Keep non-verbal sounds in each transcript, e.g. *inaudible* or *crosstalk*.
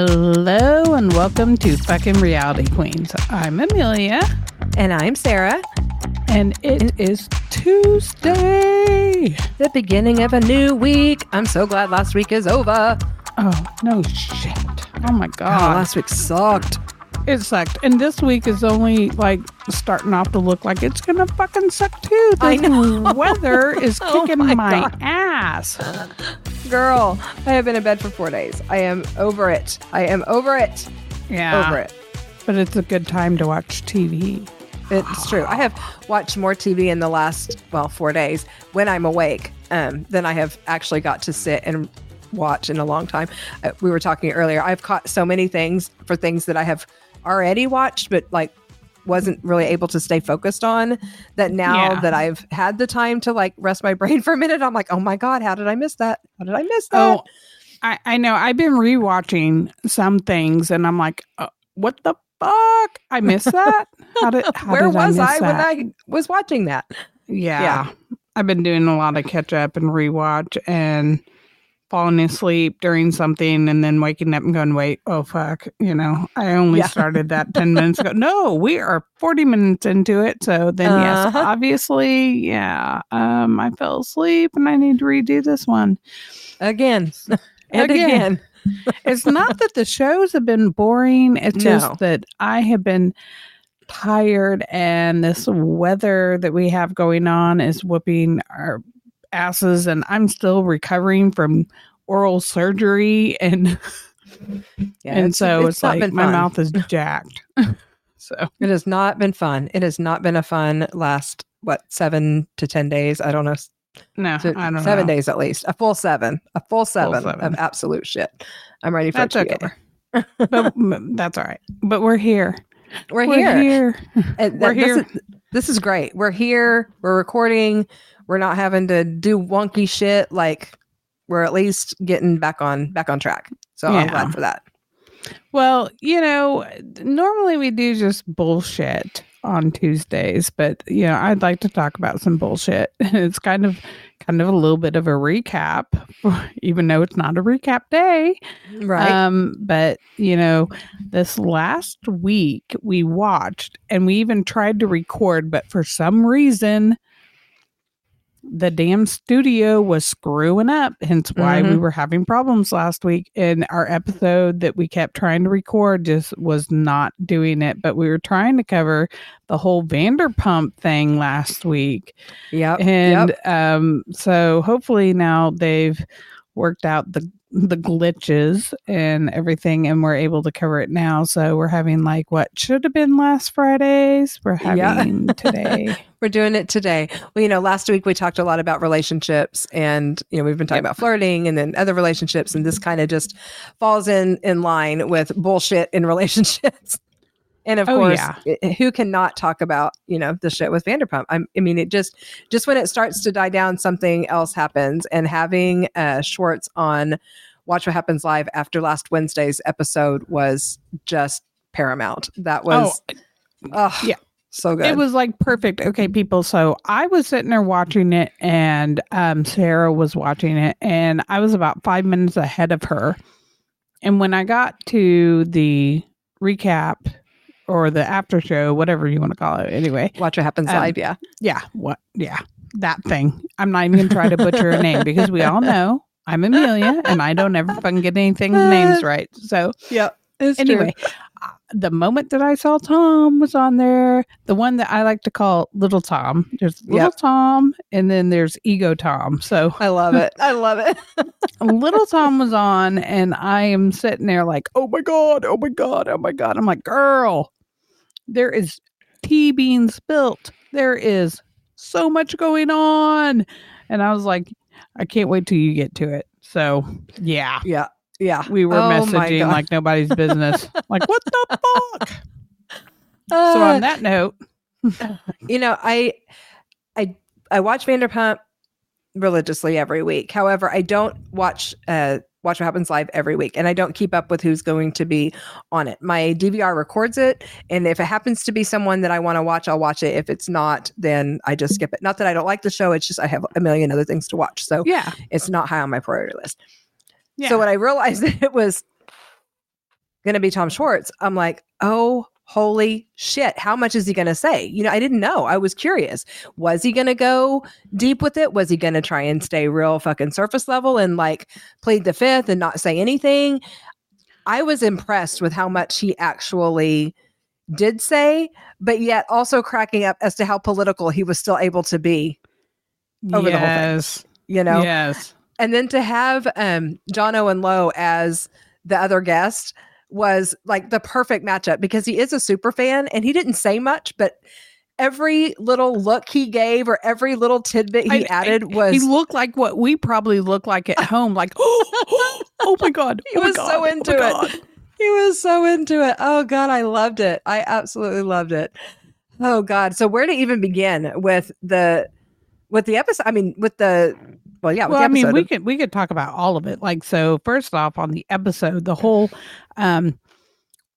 Hello and welcome to fucking Reality Queens. I'm Amelia And I'm Sarah. and it is Tuesday. The beginning of a new week. I'm so glad last week is over. Oh, no shit. Oh my Oh, God. last week sucked. It sucked. And this week is only like starting off to look like it's going to fucking suck too. The weather is *laughs* Oh kicking my my, ass. Girl, I have been in bed for four days. I am over it. I am over it. Yeah. Over it. But it's a good time to watch TV. It's true. I have watched more TV in the last, well, four days when I'm awake um, than I have actually got to sit and watch in a long time. Uh, we were talking earlier. I've caught so many things for things that I have already watched, but like wasn't really able to stay focused on that now Yeah. that I've had the time to like rest my *laughs* brain for a minute, I'm like, oh my God, how did I miss that? How did I miss that? Oh, I, I know. I've been rewatching some things, and I'm like, uh, what the fuck? I missed that. How did? *laughs* How Where did was miss I, when? I was watching that? Yeah. Yeah. I've been doing a lot of catch up and rewatch, and falling asleep during something, and then waking up and going, "Wait, oh fuck!" You know, I only Yeah. started that ten minutes ago. No, we are forty minutes into it. So then, yes, Uh-huh. obviously, yeah. Um, I fell asleep, and I need to redo this one. Again *laughs* and Again. again. it's not that the shows have been boring. It's No. just that I have been tired and this weather that we have going on is whooping our asses and I'm still recovering from oral surgery and Yeah, and so it's, not like my mouth is *laughs* jacked. so It has not been fun. It has not been a fun last what seven to ten days. I don't know. no, to- I don't seven know. days at least. A full seven. A full seven, seven. of absolute shit. I'm ready for That's okay. *laughs* But that's all right. But we're here. We're, We're here. here. And We're here. This is, this is great. We're here. We're recording. We're not having to do wonky shit. Like we're at least getting back on back on track. So I'm glad for that. Well, you know, normally we do just bullshit on Tuesdays, but you know, I'd like to talk about some bullshit. *laughs* It's kind of kind of a little bit of a recap, *laughs* even though it's not a recap day. Right. Um, but you know, this last week we watched and we even tried to record, but for some reason the damn studio was screwing up, hence why we Mhm. were having problems last week. And our episode that we kept trying to record just was not doing it. But we were trying to cover the whole Vanderpump thing last week. yep. And yep. um, so hopefully now they've worked out the the glitches and everything and we're able to cover it now. So we're having like what should have been last Fridays. We're Yeah. having today. *laughs* We're doing it today. Well, you know, last week we talked a lot about relationships and, you know, we've been talking about flirting and then other relationships. And this kind of just falls in, in line with bullshit in relationships. And of Oh, course, yeah. i- who cannot talk about, you know, the shit with Vanderpump? I'm, I mean, it just, just when it starts to die down, something else happens. And having uh, Schwartz on Watch What Happens Live after last Wednesday's episode was just paramount. That was, oh, yeah. so good. It was like perfect. Okay, people. So I was sitting there watching it, and um, Sarah was watching it, and I was about five minutes ahead of her. And when I got to the recap or the after show, whatever you want to call it, anyway, Watch What Happens Um, Live. Yeah. yeah, what, yeah, that thing. I'm not even going to try to butcher a name because we all know I'm Amelia, and I don't ever fucking get anything *laughs* names right. So yeah, anyway, uh, the moment that I saw Tom was on there, the one that I like to call Little Tom. There's Little Yep. Tom, and then there's Ego Tom. So I love it. I love it. *laughs* Little Tom was on, and I am sitting there like, oh my god, oh my god, oh my god. I'm like, girl, there is tea being spilt. There is so much going on, and I was like, I can't wait till you get to it. So yeah, yeah. Yeah. we were Oh messaging like nobody's business. *laughs* like, what the fuck? so Uh, on that note, *sighs* you know, I I I watch Vanderpump religiously every week. However, I don't watch uh watch what happens live every week and I don't keep up with who's going to be on it. My DVR records it and if it happens to be someone that I want to watch, I'll watch it. If it's not, then I just skip it. Not that I don't like the show, it's just I have a million other things to watch. So yeah, it's not high on my priority list. yeah. So when I realized *laughs* that it was going to be Tom Schwartz, I'm like, oh, holy shit. How much is he going to say? You know, I didn't know. I was curious. Was he going to go deep with it? Was he going to try and stay real fucking surface level and like plead the fifth and not say anything? I was impressed with how much he actually did say, but yet also cracking up as to how political he was still able to be over the whole thing. you know Yes. and then to have um john owen lowe as the other guest was like the perfect matchup because he is a super fan and he didn't say much but every little look he gave or every little tidbit he I- I- added was he looked like what we probably look like at home, like, oh, *gasps* oh my God. *laughs* He oh was so God, oh into it. God." he was so into it oh god i loved it i absolutely loved it oh god so where to even begin with the with the episode i mean with the well yeah well, I mean, we of- could we could talk about all of it. Like, so first off, on the episode, the whole um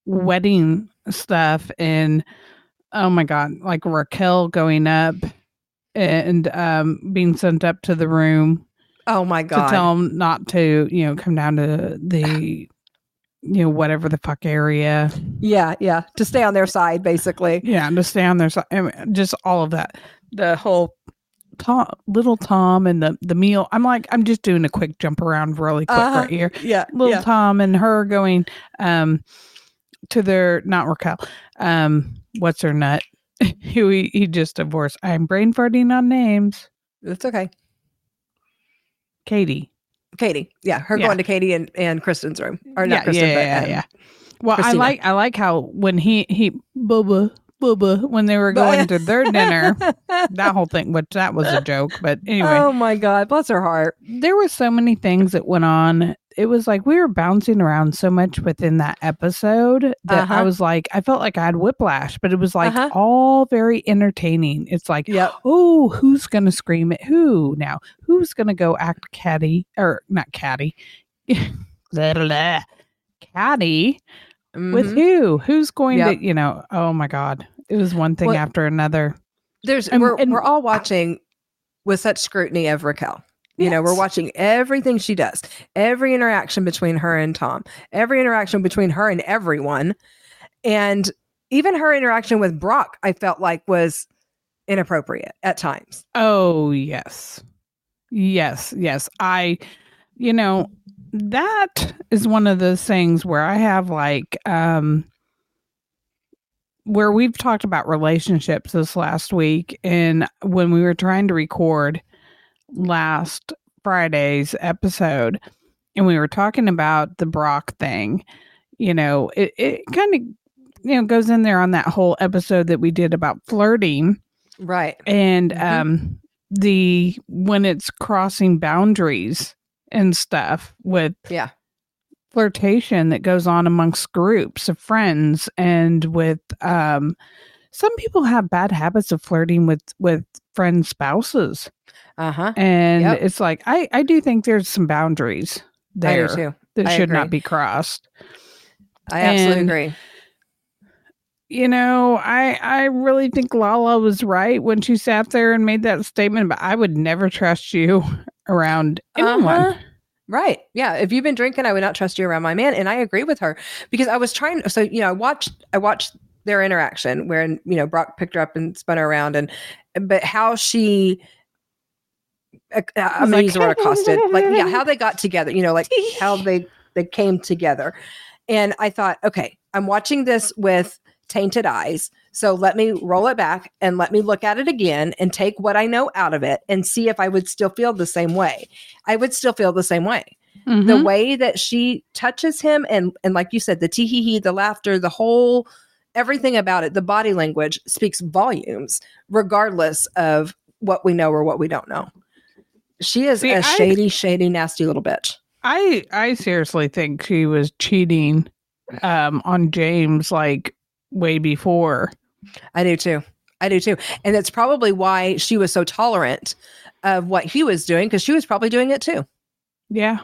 wedding stuff, and oh my god, like Raquel going up and um being sent up to the room oh my god to tell him not to, you know, come down to the you know whatever the fuck area, yeah yeah to stay on their side basically yeah, to stay on their side, I mean, just all of that, the whole. Tom, little Tom and the the meal. I'm like, I'm just doing a quick jump around really quick Uh-huh. right here. yeah little yeah Tom and her going um to their not Raquel. Um what's her nut? *laughs* Who he, he just divorced. I'm brain farting on names. it's okay Katie. katie yeah her Yeah. going to katie and, and kristen's room or not yeah, kristen yeah, but yeah, um, yeah. Well, Christina. I like I like how when he he bubba bubba when they were going to their dinner, *laughs* that whole thing, which that was a joke. But anyway, oh my god bless her heart there were so many things that went on. It was like we were bouncing around so much within that episode that I Uh-huh. was like, I felt like I had whiplash, but it was like Uh-huh. all very entertaining. It's like, yep oh, who's gonna scream at who now? Who's gonna go act catty or not catty? *laughs* Blah, catty with mm-hmm. who? Who's going Yep. to, you know? Oh my god, it was one thing Well, after another. there's And- we're, and- we're all watching with such scrutiny of raquel you know we're watching everything she does every interaction between her and tom every interaction between her and everyone and even her interaction with brock i felt like was inappropriate at times Oh, yes. Yes, yes. I, you know, that is one of those things where I have like, um, where we've talked about relationships this last week. And when we were trying to record last Friday's episode, and we were talking about the Brock thing, you know, it, it kind of, you know, goes in there on that whole episode that we did about flirting right and Mhm. um the when it's crossing boundaries and stuff with yeah. flirtation that goes on amongst groups of friends and with um some people have bad habits of flirting with with friends spouses. Uh-huh. And Yep. it's like i i do think there's some boundaries there too. that I should not be crossed. I absolutely And- agree. you know, I I really think Lala was right when she sat there and made that statement. But I would never trust you around anyone. Uh-huh. Right. Yeah. If you've been drinking, I would not trust you around my man. And I agree with her because I was trying. So, you know, I watched, I watched their interaction where, you know, Brock picked her up and spun her around and, but how she, uh, I'm going to use the word accosted, like, yeah, how they got together, you know, like how they, they came together. And I thought, okay, I'm watching this with tainted eyes. So let me roll it back and let me look at it again and take what I know out of it and see if I would still feel the same way. I would still feel the same way. The Mhm. way that she touches him and and like you said, the tee hee hee, the laughter, the whole everything about it, the body language speaks volumes, regardless of what we know or what we don't know. She is See, a I- shady, shady, nasty little bitch. I I seriously think she was cheating um on James like way before. I do too. I do too. And that's probably why she was so tolerant of what he was doing because she was probably doing it too. Yeah.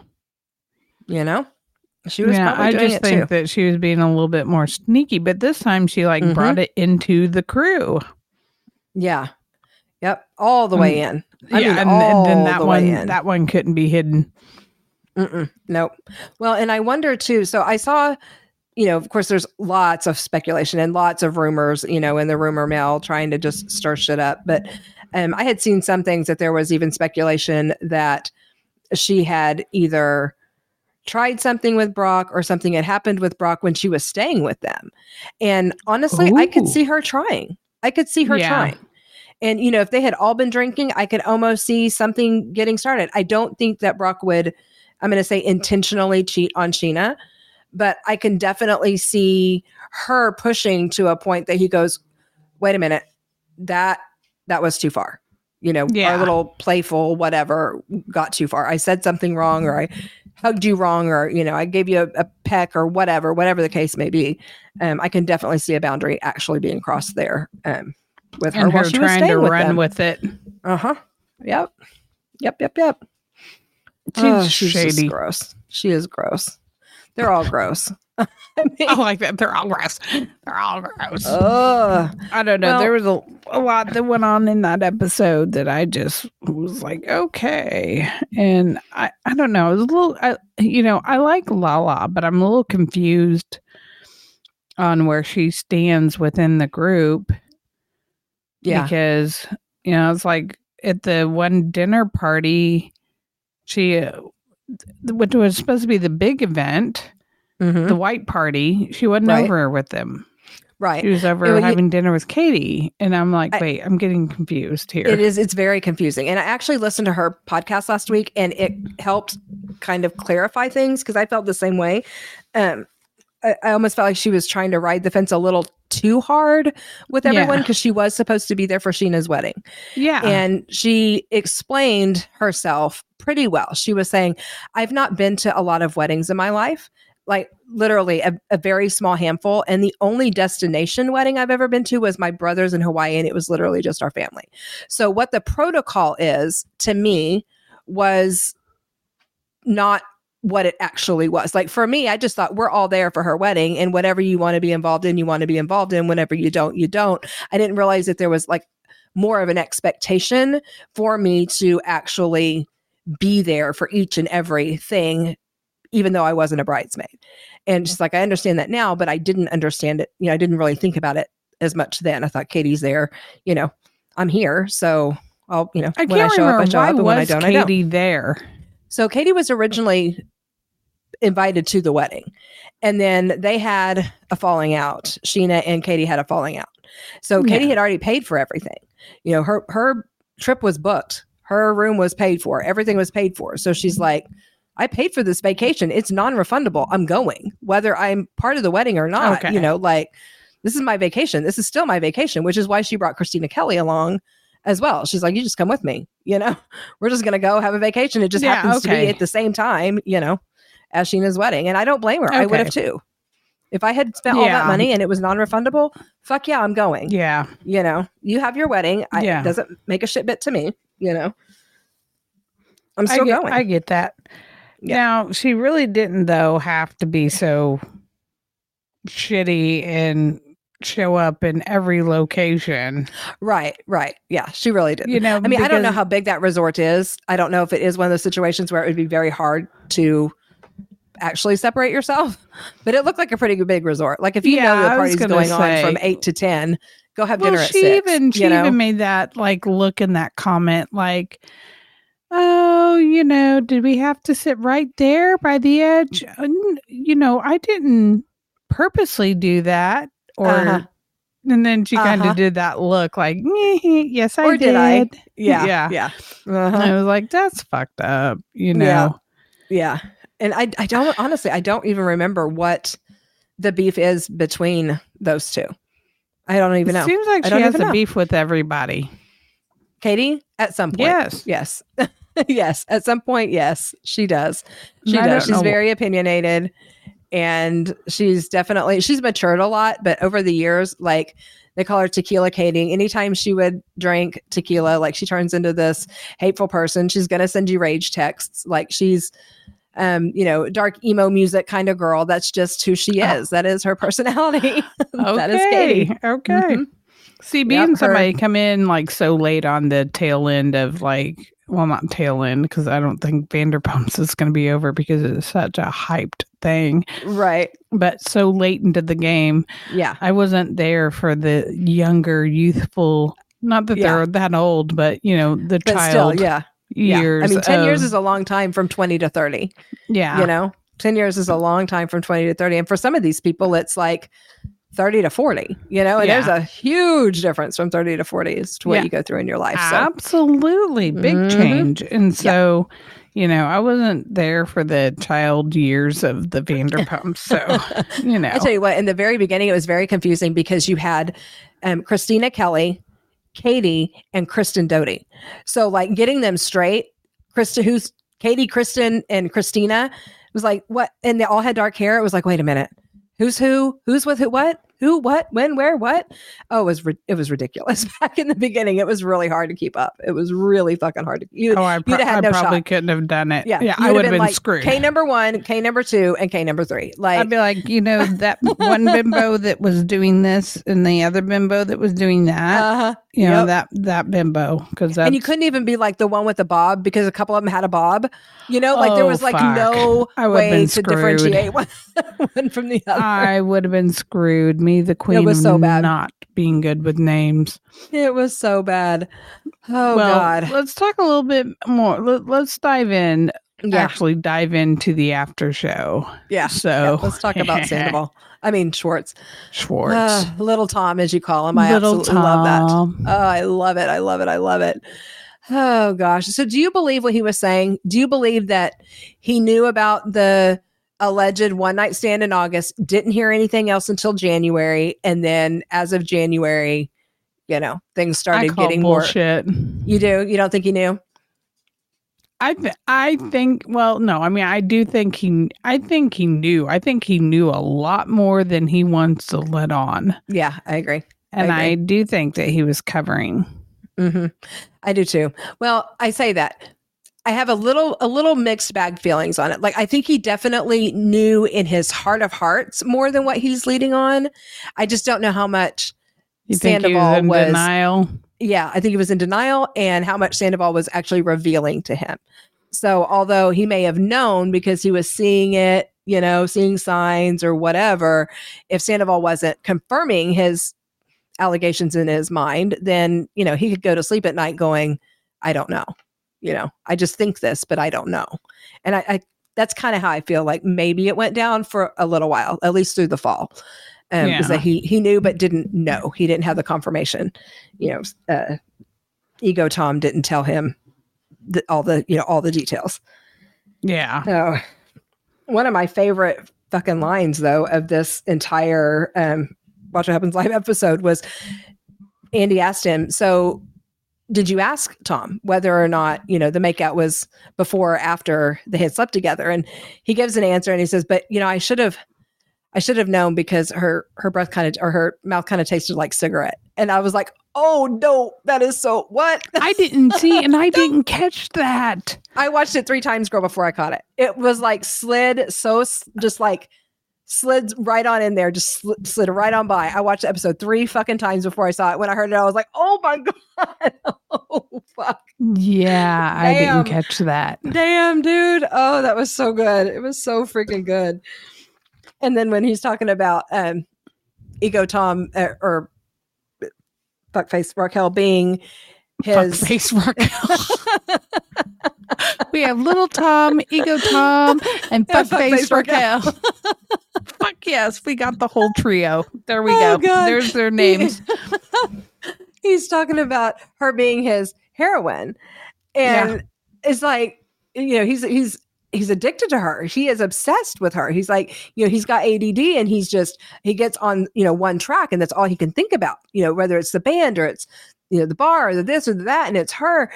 You know, she was yeah, I just think too. that she was being a little bit more sneaky, but this time she like Mhm. brought it into the crew. Yeah. Yep. All the way in. I yeah, mean, and, and then that the one that one couldn't be hidden. Mm-mm, nope. Well, and I wonder too. So I saw you know, of course, there's lots of speculation and lots of rumors, you know, in the rumor mill trying to just stir shit up. But um, I had seen some things that there was even speculation that she had either tried something with Brock or something had happened with Brock when she was staying with them. And honestly, I could see her trying. I could see her Yeah. trying. And you know, if they had all been drinking, I could almost see something getting started. I don't think that Brock would, I'm going to say intentionally cheat on Scheana, but I can definitely see her pushing to a point that he goes, "Wait a minute. That that was too far." You know, Yeah. our little playful whatever got too far. I said something wrong or I hugged you wrong or you know, I gave you a, a peck or whatever, whatever the case may be. Um, I can definitely see a boundary actually being crossed there. Um, with her and her was trying to with run them. with it. Uh huh. Yep. Yep. Yep. Yep. She's Oh, she's just shady. gross. She is gross. They're all gross. *laughs* I mean, oh, I that. They're all gross. They're all gross. I don't know. well- there was a, a lot that went on in that episode that I just was like, okay. And I, I don't know. It was a little, I, you know, I like Lala, but I'm a little confused on where she stands within the group Yeah. because, you know, it's like at the one dinner party, she, which was supposed to be the big event, Mhm. the white party, she wasn't Right. over with them. Right. She was over Well, you- having dinner with Katie, and I'm like, I- wait, I'm getting confused here. It is. It's very confusing. And I actually listened to her podcast last week, and it helped kind of clarify things because I felt the same way. Um, I, I almost felt like she was trying to ride the fence a little too hard with everyone Yeah. because she was supposed to be there for Scheana's wedding. Yeah, And she explained herself pretty well. She was saying, I've not been to a lot of weddings in my life, like literally a, a very small handful. And the only destination wedding I've ever been to was my brother's in Hawaii, and it was literally just our family. So, what the protocol is to me was not what it actually was. Like for me, I just thought we're all there for her wedding, and whatever you want to be involved in, you want to be involved in. Whenever you don't, you don't. I didn't realize that there was like more of an expectation for me to actually be there for each and everything, even though I wasn't a bridesmaid. And mm. she's like, I understand that now, but I didn't understand it. You know, I didn't really think about it as much then. I thought Katie's there, you know, I'm here. So I'll, you know, I when I can't show remember up, I show why up. And when I don't, I don't. Katie there. So Katie was originally invited to the wedding. And then they had a falling out. Scheana and Katie had a falling out. So Katie Yeah. had already paid for everything. You know, her her trip was booked. Her room was paid for. Everything was paid for. So she's mm-hmm. like, I paid for this vacation. It's non-refundable. I'm going, whether I'm part of the wedding or not. Okay. You know, like this is my vacation. This is still my vacation, which is why she brought Kristina Kelly along as well. She's like, you just come with me. You know, *laughs* we're just gonna go have a vacation. It just Yeah, happens to be at the same time. You know, as Scheana's wedding, and I don't blame her. I would have too. If I had spent all that money and it was non-refundable, fuck yeah, I'm going. Yeah, You know, you have your wedding. I, Yeah. It doesn't make a shit bit to me. You know, I'm I still get, going. I get that. Yeah. Now she really didn't though have to be so shitty and show up in every location. right, right. Yeah, she really did. You know, I mean, I don't know how big that resort is. I don't know if it is one of those situations where it would be very hard to actually separate yourself. But it looked like a pretty big resort. Like if you Yeah, know the I party's going on from eight to ten, go have Well, dinner at she six. even she know? even made that like look in that comment like. Oh, you know, did we have to sit right there by the edge? Uh, You know, I didn't purposely do that. Or, Uh-huh. and then she kind of Uh-huh. did that look like, yes, I Or did. did I? *laughs* yeah, Yeah. yeah, Uh-huh. I was like, that's fucked up, you know. Yeah. yeah. And I, I don't honestly, I don't even remember what the beef is between those two. I don't even It know. seems like I she has a know. beef with everybody. Katie, at some point, Yes. yes, *laughs* yes, at some point, yes, she does. She I does. She's know. very opinionated, and she's definitely she's matured a lot. But over the years, like they call her Tequila Katie. Anytime she would drink tequila, like she turns into this hateful person. She's gonna send you rage texts. Like she's, um, you know, dark emo music kind of girl. That's just who she Oh. is. That is her personality. *laughs* that is Okay, Katie. Okay. Mhm. See, Yep, being her- somebody come in like so late on the tail end of like well, not tail end because I don't think Vanderpumps is going to be over because it's such a hyped thing. Right. But so late into the game, Yeah. I wasn't there for the younger, youthful. Not that Yeah. they're that old, but you know the But child still, yeah. Yeah. years. I mean, 10 years is a long time from 20 to 30, yeah, you know? 10 years is a long time from 20 to 30. And for some of these people, it's like 30 to 40, you know? And there's a huge difference from 30 to 40 as to what Yeah. you go through in your life. So, absolutely big Mhm. change. And so, you know, I wasn't there for the child years of the Vanderpumps. So, *laughs* you know, I tell you what, in the very beginning, it was very confusing because you had um, Kristina Kelly, Katie, and Kristen Doty. So, like, getting them straight, Krista, who's Katie, Kristen, and Christina was like, what? And they all had dark hair. It was like, wait a minute, who's who? Who's with who? What? Who? What? When? Where? What? Oh, it was ri- it was ridiculous *laughs* back in the beginning. It was really hard to keep up. It was really fucking hard to. You, oh, I, pro- you'd have had I no probably shot. couldn't have done it. yeah, yeah, I would have been like screwed. K number one, K number two, and K number three. Like, I'd be like, you know, *laughs* that one bimbo that was doing this and the other bimbo that was doing that. uh-huh. you know yep. that that bimbo because and you couldn't even be like the one with the bob because a couple of them had a bob. You know, like there Oh, was like fuck. no I way to screwed. differentiate *laughs* one, one from the other. I would have been screwed. Me, the queen, it was so bad. not being good with names. it was so bad. Oh well, God. let's talk a little bit more. Let, let's dive in. Yeah. Actually, dive into the after show. Yeah. So Yeah, let's talk about *laughs* Sandoval. I mean Schwartz. Schwartz, Uh, little Tom, as you call him. I little absolutely love that. Tom. Oh, I love it. I love it. I love it. Oh gosh. So do you believe what he was saying? Do you believe that he knew about the alleged one night stand in August, didn't hear anything else until January, and then as of January, you know, things started getting more bullshit. you do? You don't think he knew? I th- I think well no I mean I do think he I think he knew I think he knew a lot more than he wants to let on Yeah, I agree. and I I, do think that he was covering hmm I do too. Well, I say that. I have a little a little mixed bag feelings on it. Like I think he definitely knew in his heart of hearts more than what he's leading on. I just don't know how much you think he was Sandoval in was- denial yeah, I think he was in denial and how much Sandoval was actually revealing to him. So, although he may have known because he was seeing it, you know, seeing signs or whatever, if Sandoval wasn't confirming his allegations in his mind, then, you know, he could go to sleep at night going, I don't know. You know, I just think this, but I don't know. And I, I that's kind of how I feel like maybe it went down for a little while, at least through the fall. Um, is Yeah. that he he knew but didn't know. He didn't have the confirmation you know, uh, ego Tom didn't tell him the, all the, you know, all the details. yeah So one of my favorite fucking lines though of this entire um, Watch What Happens live episode was Andy asked him, so did you ask Tom whether or not, you know, the makeout was before or after they had slept together? And he gives an answer and he says, but you know, I should have I should have known because her her breath kind of or her mouth kind of tasted like cigarette. And I was like, "Oh no, that is so what?" I didn't see and I *laughs* didn't catch that I watched it 3 times girl before I caught it. It was like slid so just like slid right on in there, just slid, slid right on by. I watched the episode 3 fucking times before I saw it. When I heard it, I was like, "Oh my *laughs* god." oh fuck. yeah I didn't catch that Damn, dude. Oh, that was so good. It was so freaking good. And then when he's talking about um ego Tom uh, or fuckface Raquel being his face Raquel. *laughs* we have little Tom, ego Tom, and Yeah, fuck face fuckface Raquel. *laughs* Fuck yes, we got the whole trio. There we Oh, go. God. There's their names. *laughs* he's talking about her being his heroine. And it's like, you know, he's he's he's addicted to her. He is obsessed with her. He's like, you know, he's got ADD and he's just he gets on, you know, one track and that's all he can think about, you know, whether it's the band or it's you know, the bar or the this or the that and it's her.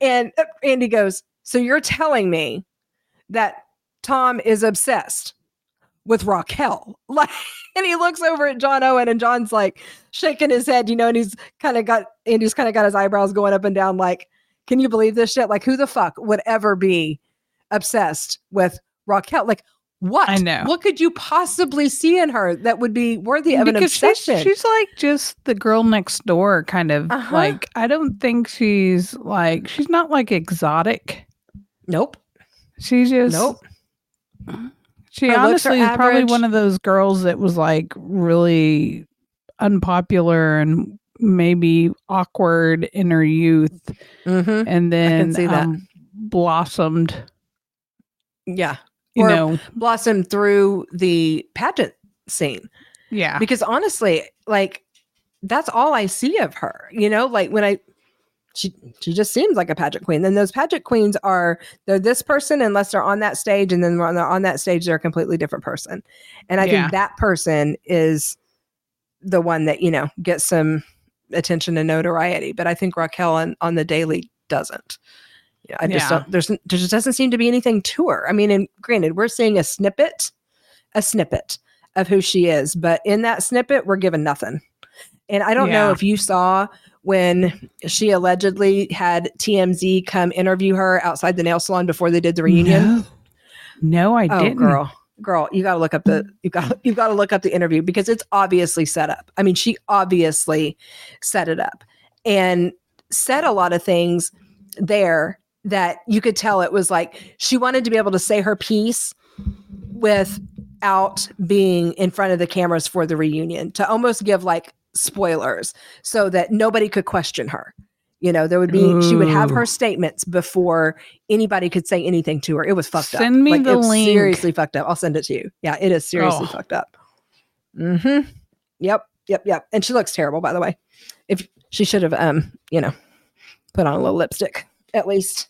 And uh, Andy goes, "So you're telling me that Tom is obsessed with Raquel?" *laughs* Like and he looks over at John Owen and John's like shaking his head, you know, and he's kind of got Andy's kind of got his eyebrows going up and down like, "Can you believe this shit? Like who the fuck would ever be obsessed with Raquel? Like What? I know. What could you possibly see in her that would be worthy of an because she's, obsession? she's like just the girl next door kind of Uh-huh. like I don't think she's like she's not like exotic. nope. She just Nope. She Her honestly is probably one of those girls that was like really unpopular and maybe awkward in her youth Mm-hmm. and then um, blossomed, Yeah. You Or- know. Blossomed through the pageant scene. Yeah. because honestly like that's all i see of her you know like when i she she just seems like a pageant queen then those pageant queens are they're this person unless they're on that stage and then when they're on that stage they're a completely different person and i Yeah. think that person is the one that you know gets some attention and notoriety but i think raquel on, on the daily doesn't yeah, I just Yeah. don't. There's there just doesn't seem to be anything to her. I mean, and granted, we're seeing a snippet, a snippet of who she is, but in that snippet, we're given nothing. And I don't know if you saw when she allegedly had TMZ come interview her outside the nail salon before they did the reunion. No, no I oh, didn't. girl, girl, you got to look up the you got you got to look up the interview because it's obviously set up. I mean, she obviously set it up and said a lot of things there that you could tell it was like she wanted to be able to say her piece without being in front of the cameras for the reunion to almost give like spoilers so that nobody could question her. You know, there would be she would have her statements before anybody could say anything to her. It was fucked up. Send me Like, the link. Seriously fucked up. I'll send it to you. Yeah, it is seriously Oh. fucked up. Mm-hmm. Yep. Yep. Yep. And she looks terrible, by the way. If she should have, um, you know, put on a little lipstick at least.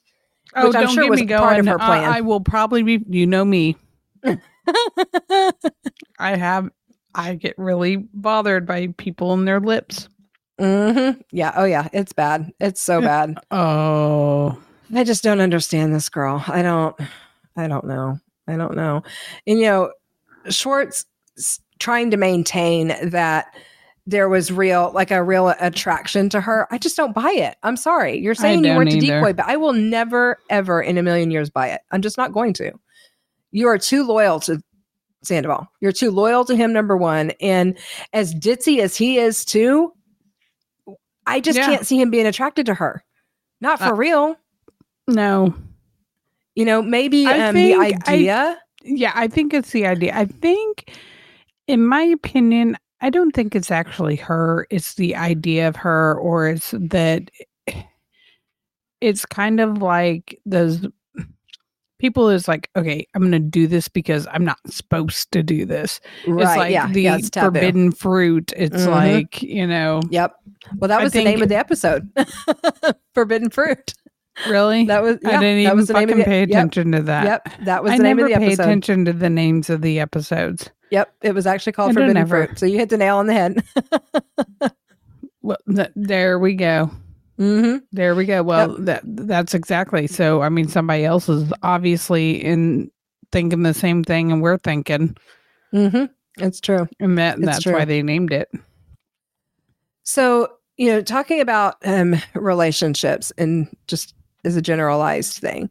Oh, which I'm don't sure get was me part of going. her plan. I, I will probably be. You know me. *laughs* I have. I get really bothered by people and their lips. mm-hmm. Yeah. Oh, yeah. It's bad. It's so bad. Oh, I just don't understand this girl. I don't. I don't know. I don't know. And you know, Schwartz trying to maintain that there was real, like a real attraction to her. I just don't buy it. I'm sorry. You're saying you weren't a decoy, but I will never, ever in a million years buy it. I'm just not going to. You are too loyal to Sandoval. You're too loyal to him, number one. And as ditzy as he is too, I just Yeah. can't see him being attracted to her. Not for Uh, real. no. You know, maybe um, the think I- idea. Yeah, I think it's the idea. I think, in my opinion, I don't think it's actually her. It's the idea of her, or it's that it's kind of like those people is like, okay, I'm going to do this because I'm not supposed to do this. right. it's like yeah. the yeah, it's forbidden fruit. It's Mhm. like, you know, Yep. Well, that I was the name of the episode. *laughs* Forbidden fruit. really? That was. Yeah, I didn't that even was the name fucking of the, pay yep, attention to that. Yep. That was I the name never of the pay episode. attention to the names of the episodes. Yep. It was actually called Forbidden ever. Fruit. So you hit the nail on the head. *laughs* Well, th- there we go. mm-hmm. There we go. Well, that that's exactly. So, I mean, somebody else is obviously in thinking the same thing, and we're thinking, Mm-hmm. It's true. and that It's that's true. why they named it. So, you know, talking about um, relationships and just as a generalized thing,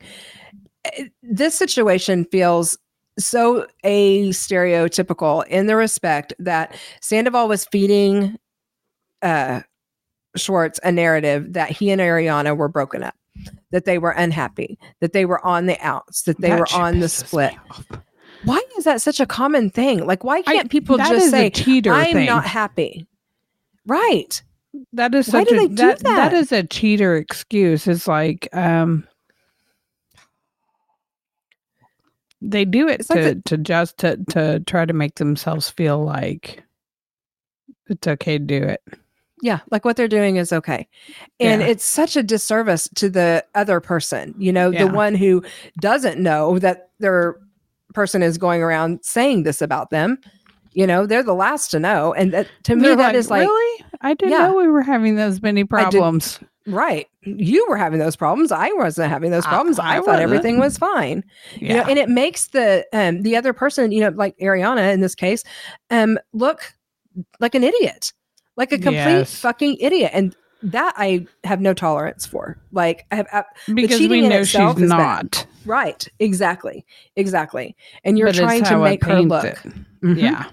eh, this situation feels so a stereotypical in the respect that Sandoval was feeding uh, Schwartz a narrative that he and Ariana were broken up, that they were unhappy, that they were on the outs, that they That were on the split. Why is that such a common thing? Like, why can't people just say, I'm thing. not happy? Right. that is why such do a they do that, that? that is a cheater excuse. It's like um they do it It's like to to just to to try to make themselves feel like it's okay to do it. Yeah, like what they're doing is okay. And Yeah. it's such a disservice to the other person, you know, Yeah. the one who doesn't know that their person is going around saying this about them. You know, they're the last to know. And that to me, They're that is like, really? I didn't Yeah. know we were having those many problems. Right. You were having those problems. I wasn't having those problems. I, I thought everything was fine. Yeah. You know, and it makes the um the other person, you know, like Ariana in this case, um, look like an idiot. Like a complete Yes. fucking idiot. And that I have no tolerance for. Like I have ab- because we know she's is bad. not. Right. Exactly. Exactly. And you're But trying to I make her look. Mhm. Yeah.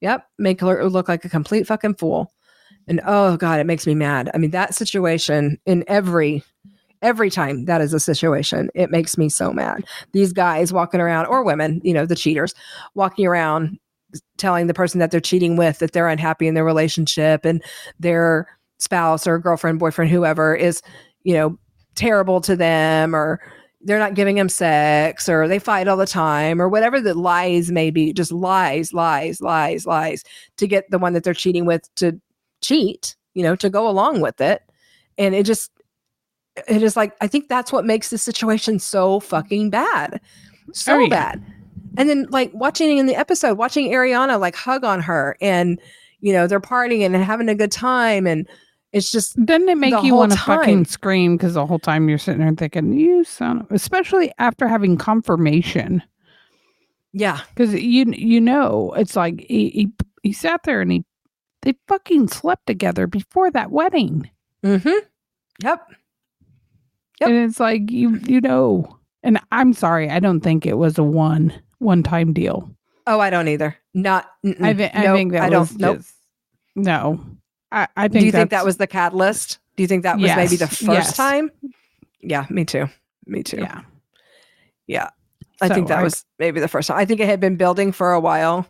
Yep. Make her look like a complete fucking fool. And oh God, it makes me mad. I mean, that situation in every every time that is a situation, it makes me so mad. These guys walking around, or women, you know, the cheaters, walking around telling the person that they're cheating with that they're unhappy in their relationship and their spouse or girlfriend, boyfriend, whoever is, you know, terrible to them or they're not giving them sex or they fight all the time or whatever the lies may be just lies lies lies lies to get the one that they're cheating with to cheat you know to go along with it. And it just it is like i think that's what makes the situation so fucking bad. So Oh, yeah. bad. And then like watching in the episode watching ariana like hug on her and you know they're partying and having a good time and it's just Doesn't it make you want to fucking scream because the whole time you're sitting there thinking, you son of, especially after having confirmation. yeah. Because you you know, it's like he, he he sat there and he they fucking slept together before that wedding. mm-hmm yep Yep. And it's like you you know. And I'm sorry, I don't think it was a one one time deal. oh i don't either not mm-mm. I, thi- I Nope, think that I was don't nope just no. I, I think do you think that was the catalyst do you think that was maybe the first yes. time yeah me too me too yeah. Yeah. I think So that was maybe the first time. I think it had been building for a while.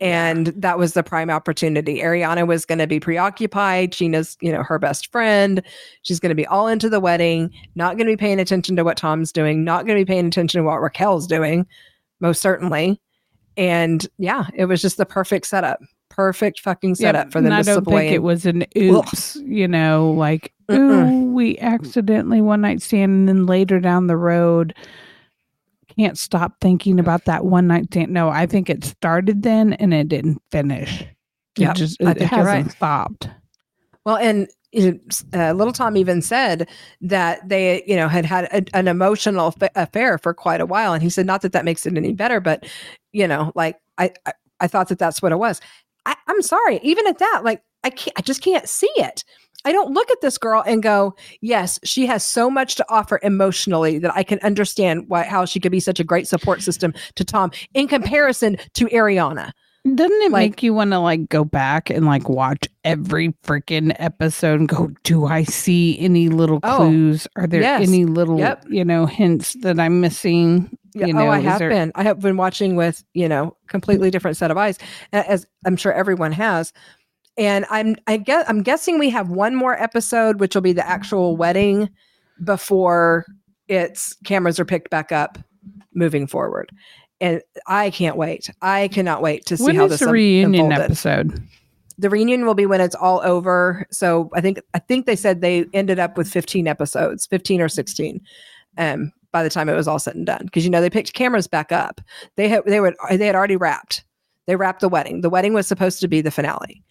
And that was the prime opportunity. Ariana was going to be preoccupied. Scheana's, you know, her best friend. She's going to be all into the wedding, not going to be paying attention to what Tom's doing, not going to be paying attention to what Raquel's doing, most certainly. And yeah, it was just the perfect setup. Perfect fucking Yeah, setup for them I don't think it was an Ugh. oops, you know, like ooh, we accidentally one night stand, and then later down the road, can't stop thinking about that one night stand. No, I think it started then and it didn't finish. It I it think hasn't right. stopped. Well, and uh, little Tom even said that they, you know, had had a, an emotional affa- affair for quite a while, and he said not that that makes it any better, but you know, like I, I, I thought that that's what it was. I, I'm sorry, even at that, like I can't, I just can't see it. I don't look at this girl and go, yes, she has so much to offer emotionally that I can understand why how she could be such a great support system to Tom in comparison to Ariana. Doesn't it Like- make you want to like go back and like watch every freaking episode and go, do I see any little Oh, clues? Are there yes. any little, Yep. you know, hints that I'm missing? Yeah, You oh, know, oh, I have there- been. I have been watching with you know completely different set of eyes, as I'm sure everyone has. And I'm I guess I'm guessing we have one more episode, which will be the actual wedding before its cameras are picked back up, moving forward. And I can't wait. I cannot wait to see When how is this the reunion unfolded. episode? The reunion will be when it's all over. So I think I think they said they ended up with 15 episodes, 15 or 16. Um, by the time it was all said and done, because you know they picked cameras back up. They had they were they had already wrapped. They wrapped the wedding. The wedding was supposed to be the finale,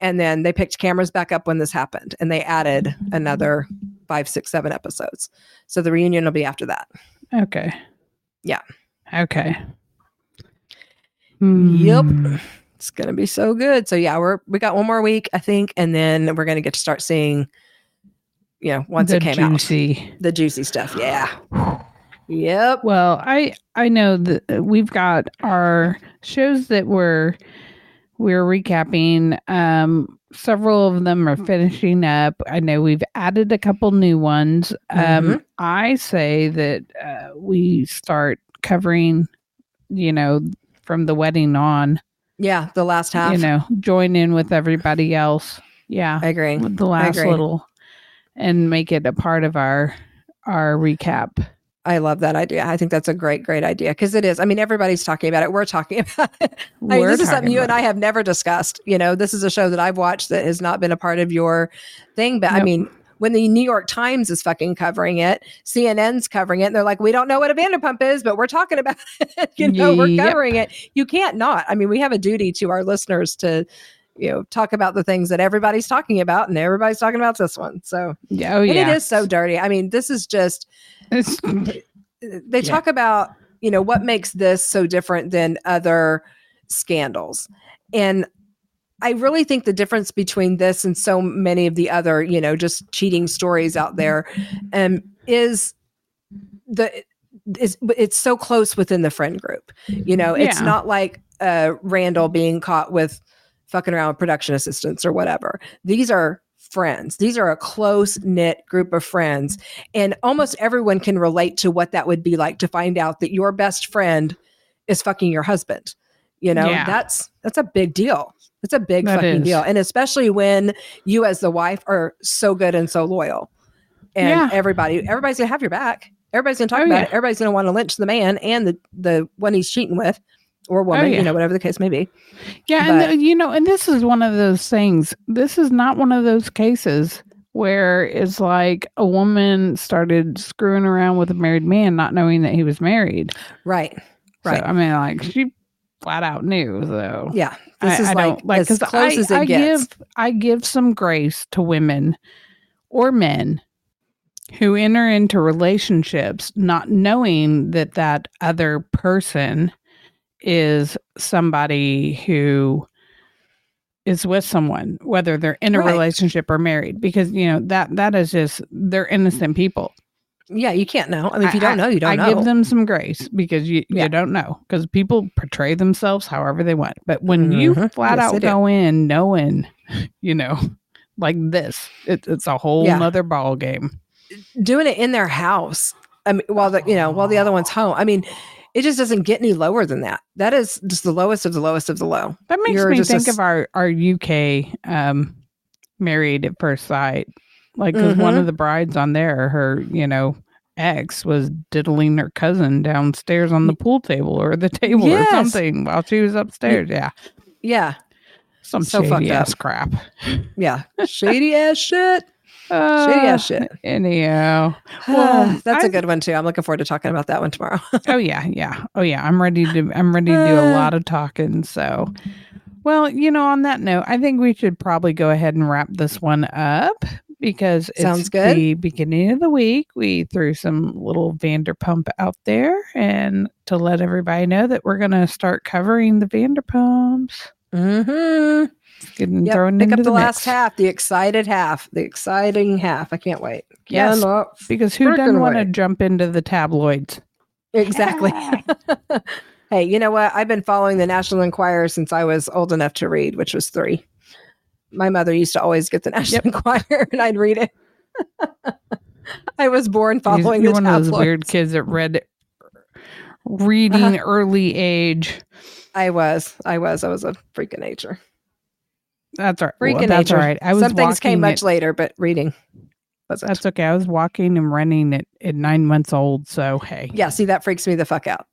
and then they picked cameras back up when this happened, and they added another five, six, seven episodes. So the reunion will be after that. Okay. Yeah. Okay. Yep. Hmm. It's gonna be so good. So yeah, we're we got one more week, I think, and then we're gonna get to start seeing, you know, once the it came out, the juicy stuff. Yeah. *sighs* Yep. Well, I I know that we've got our shows that we're we're recapping. Um, several of them are finishing up. I know we've added a couple new ones. Um, Mhm. I say that uh, we start covering, you know, from the wedding on. Yeah. The last half. You know, join in with everybody else. Yeah, I agree. with the last little, and make it a part of our our recap. I love that idea. I think that's a great, great idea because it is. I mean, everybody's talking about it. We're talking *laughs* about it. I mean, this is something you and I have never discussed. You know, this is a show that I've watched that has not been a part of your thing. But I mean, when the New York Times is fucking covering it, CNN's covering it, and they're like, we don't know what a Vanderpump is, but we're talking about *laughs* it. you know, we're Yep. covering it. You can't not. I mean, we have a duty to our listeners to, you know, talk about the things that everybody's talking about, and everybody's talking about this one. So, Yeah, oh and it is so dirty. I mean, this is just It's, they Yeah. talk about you know what makes this so different than other scandals and i really think the difference between this and so many of the other you know just cheating stories out there um is the it's it's so close within the friend group. You know, it's Yeah. not like uh Randall being caught with fucking around with production assistants or whatever. These are friends. These are a close knit group of friends. And almost everyone can relate to what that would be like to find out that your best friend is fucking your husband. You know, Yeah. that's that's a big deal. It's a big That fucking is. deal. And especially when you as the wife are so good and so loyal. And Yeah. everybody, everybody's gonna have your back. Everybody's gonna talk Oh, about yeah. it. Everybody's gonna want to lynch the man and the the one he's cheating with or woman, Oh, yeah. you know, whatever the case may be. Yeah, But- and the, you know, and this is one of those things. This is not one of those cases where it's like a woman started screwing around with a married man, not knowing that he was married. Right. So, Right. I mean, like she flat out knew, though. Yeah. This I, is I like, like as close I, as it I gets. give I give some grace to women or men who enter into relationships not knowing that that other person is somebody who is with someone whether they're in a Right. relationship or married because you know that that is just they're innocent people yeah, you can't know. I mean, if you don't know, you don't know. I know. give them some grace because you, Yeah. you don't know because people portray themselves however they want. But when you Mhm. flat Yes, out go in knowing, *laughs* you know, like this, it, it's a whole Yeah. nother ball game. doing it in their house. I mean, while the you know while the other one's home. I mean, it just doesn't get any lower than that. That is just the lowest of the lowest of the low. That makes You're me just a think of our our UK um, married at first sight, like 'cause one Mhm. of the brides on there, her you know ex was diddling her cousin downstairs on the pool table or the table Yes. or something while she was upstairs. Yeah, Yeah, some So fucked shady up. ass crap. yeah, shady ass shit. Uh, Shady ass shit. Anyhow, *sighs* Well, That's a I- good one too. I'm looking forward to talking about that one tomorrow. *laughs* oh yeah, yeah, oh yeah. I'm ready to. I'm ready to do a Uh. lot of talking. So, well, you know, on that note, I think we should probably go ahead and wrap this one up because it's Sounds good. the beginning of the week. We threw some little Vanderpump out there, and to let everybody know that we're going to start covering the Vanderpumps. Mm-hmm. Getting Yep. thrown Pick up the, the last half, the excited half, the exciting half. I can't wait. Yes. Cannot because who doesn't want to jump into the tabloids? Exactly. *laughs* *laughs* hey, you know what? I've been following the National Enquirer since I was old enough to read, which was three. My mother used to always get the *laughs* National Enquirer, and I'd read it. I was born following You're the one of those weird kids that read reading Uh-huh. early age. I was, I was, I was a freak of nature. That's all right. Freak Well, that's nature. all right. I was Some things came much at- later, but reading wasn't. That's okay. I was walking and running at, at nine months old. So hey, yeah, see, that freaks me the fuck out.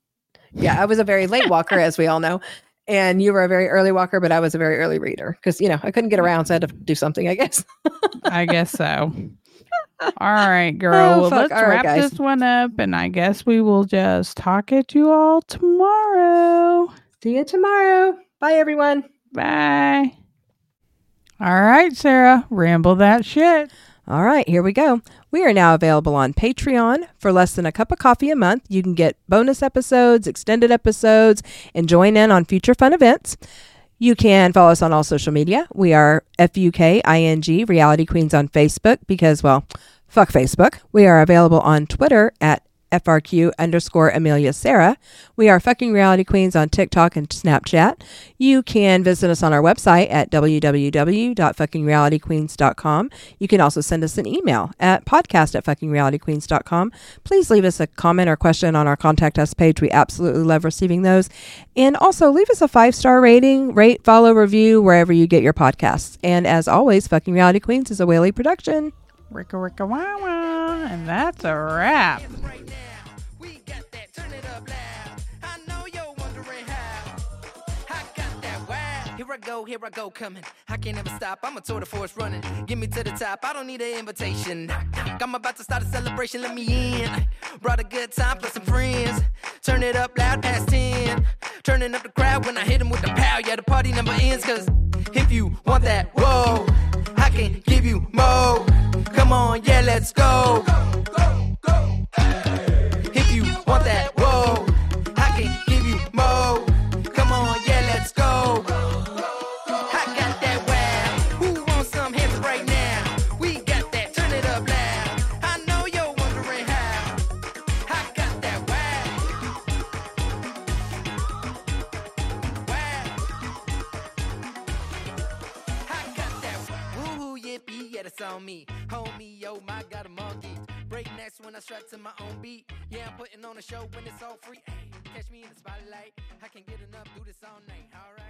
Yeah, I was a very late walker, as we all know. And you were a very early walker, but I was a very early reader because, you know, I couldn't get around. So I had to do something, I guess. *laughs* I guess so. All right, oh, girl. Oh, well, let's All right, wrap guys. this one up, and I guess we will just talk at you all tomorrow. See you tomorrow. Bye, everyone. Bye. All right, Sarah, ramble that shit. All right, here we go. We are now available on Patreon. For less than a cup of coffee a month, you can get bonus episodes, extended episodes, and join in on future fun events. You can follow us on all social media. We are FUKING Reality Queens on Facebook because, well, fuck Facebook. We are available on Twitter at FRQ underscore Amelia Sarah. We are fucking reality queens on TikTok and Snapchat. You can visit us on our website at www.fuckingrealityqueens.com. You can also send us an email at podcast at fuckingrealityqueens.com. Please leave us a comment or question on our contact us page. We absolutely love receiving those. And also leave us a five star rating, rate, follow, review wherever you get your podcasts. And as always, Fucking Reality Queens is a Whaley production. Ricka ricka wah wah. And that's a wrap. Here I go, here I go, coming. I can't ever stop. I'm a tour de force running. Get me to the top. I don't need an invitation. I'm about to start a celebration. Let me in. Brought a good time plus some friends. Turn it up loud past 10. Turning up the crowd when I hit 'em with the pow. Yeah, the party number ends. Cause if you want that, whoa, I can give you more. Come on, yeah, let's go. go, go, go. If you want that, whoa, I can give you more. Come on, yeah, let's go. I got that wow. Who wants some hits right now? We got that, turn it up loud. I know you're wondering how. I got that wow. Wow. I got that wow. Woo, yippee, yeah, that's on me. Homie, yo, my got a monkey. Break necks when I strut to my own beat. Yeah, I'm putting on a show when it's all free. Catch me in the spotlight. I can get enough, do this all night. Alright.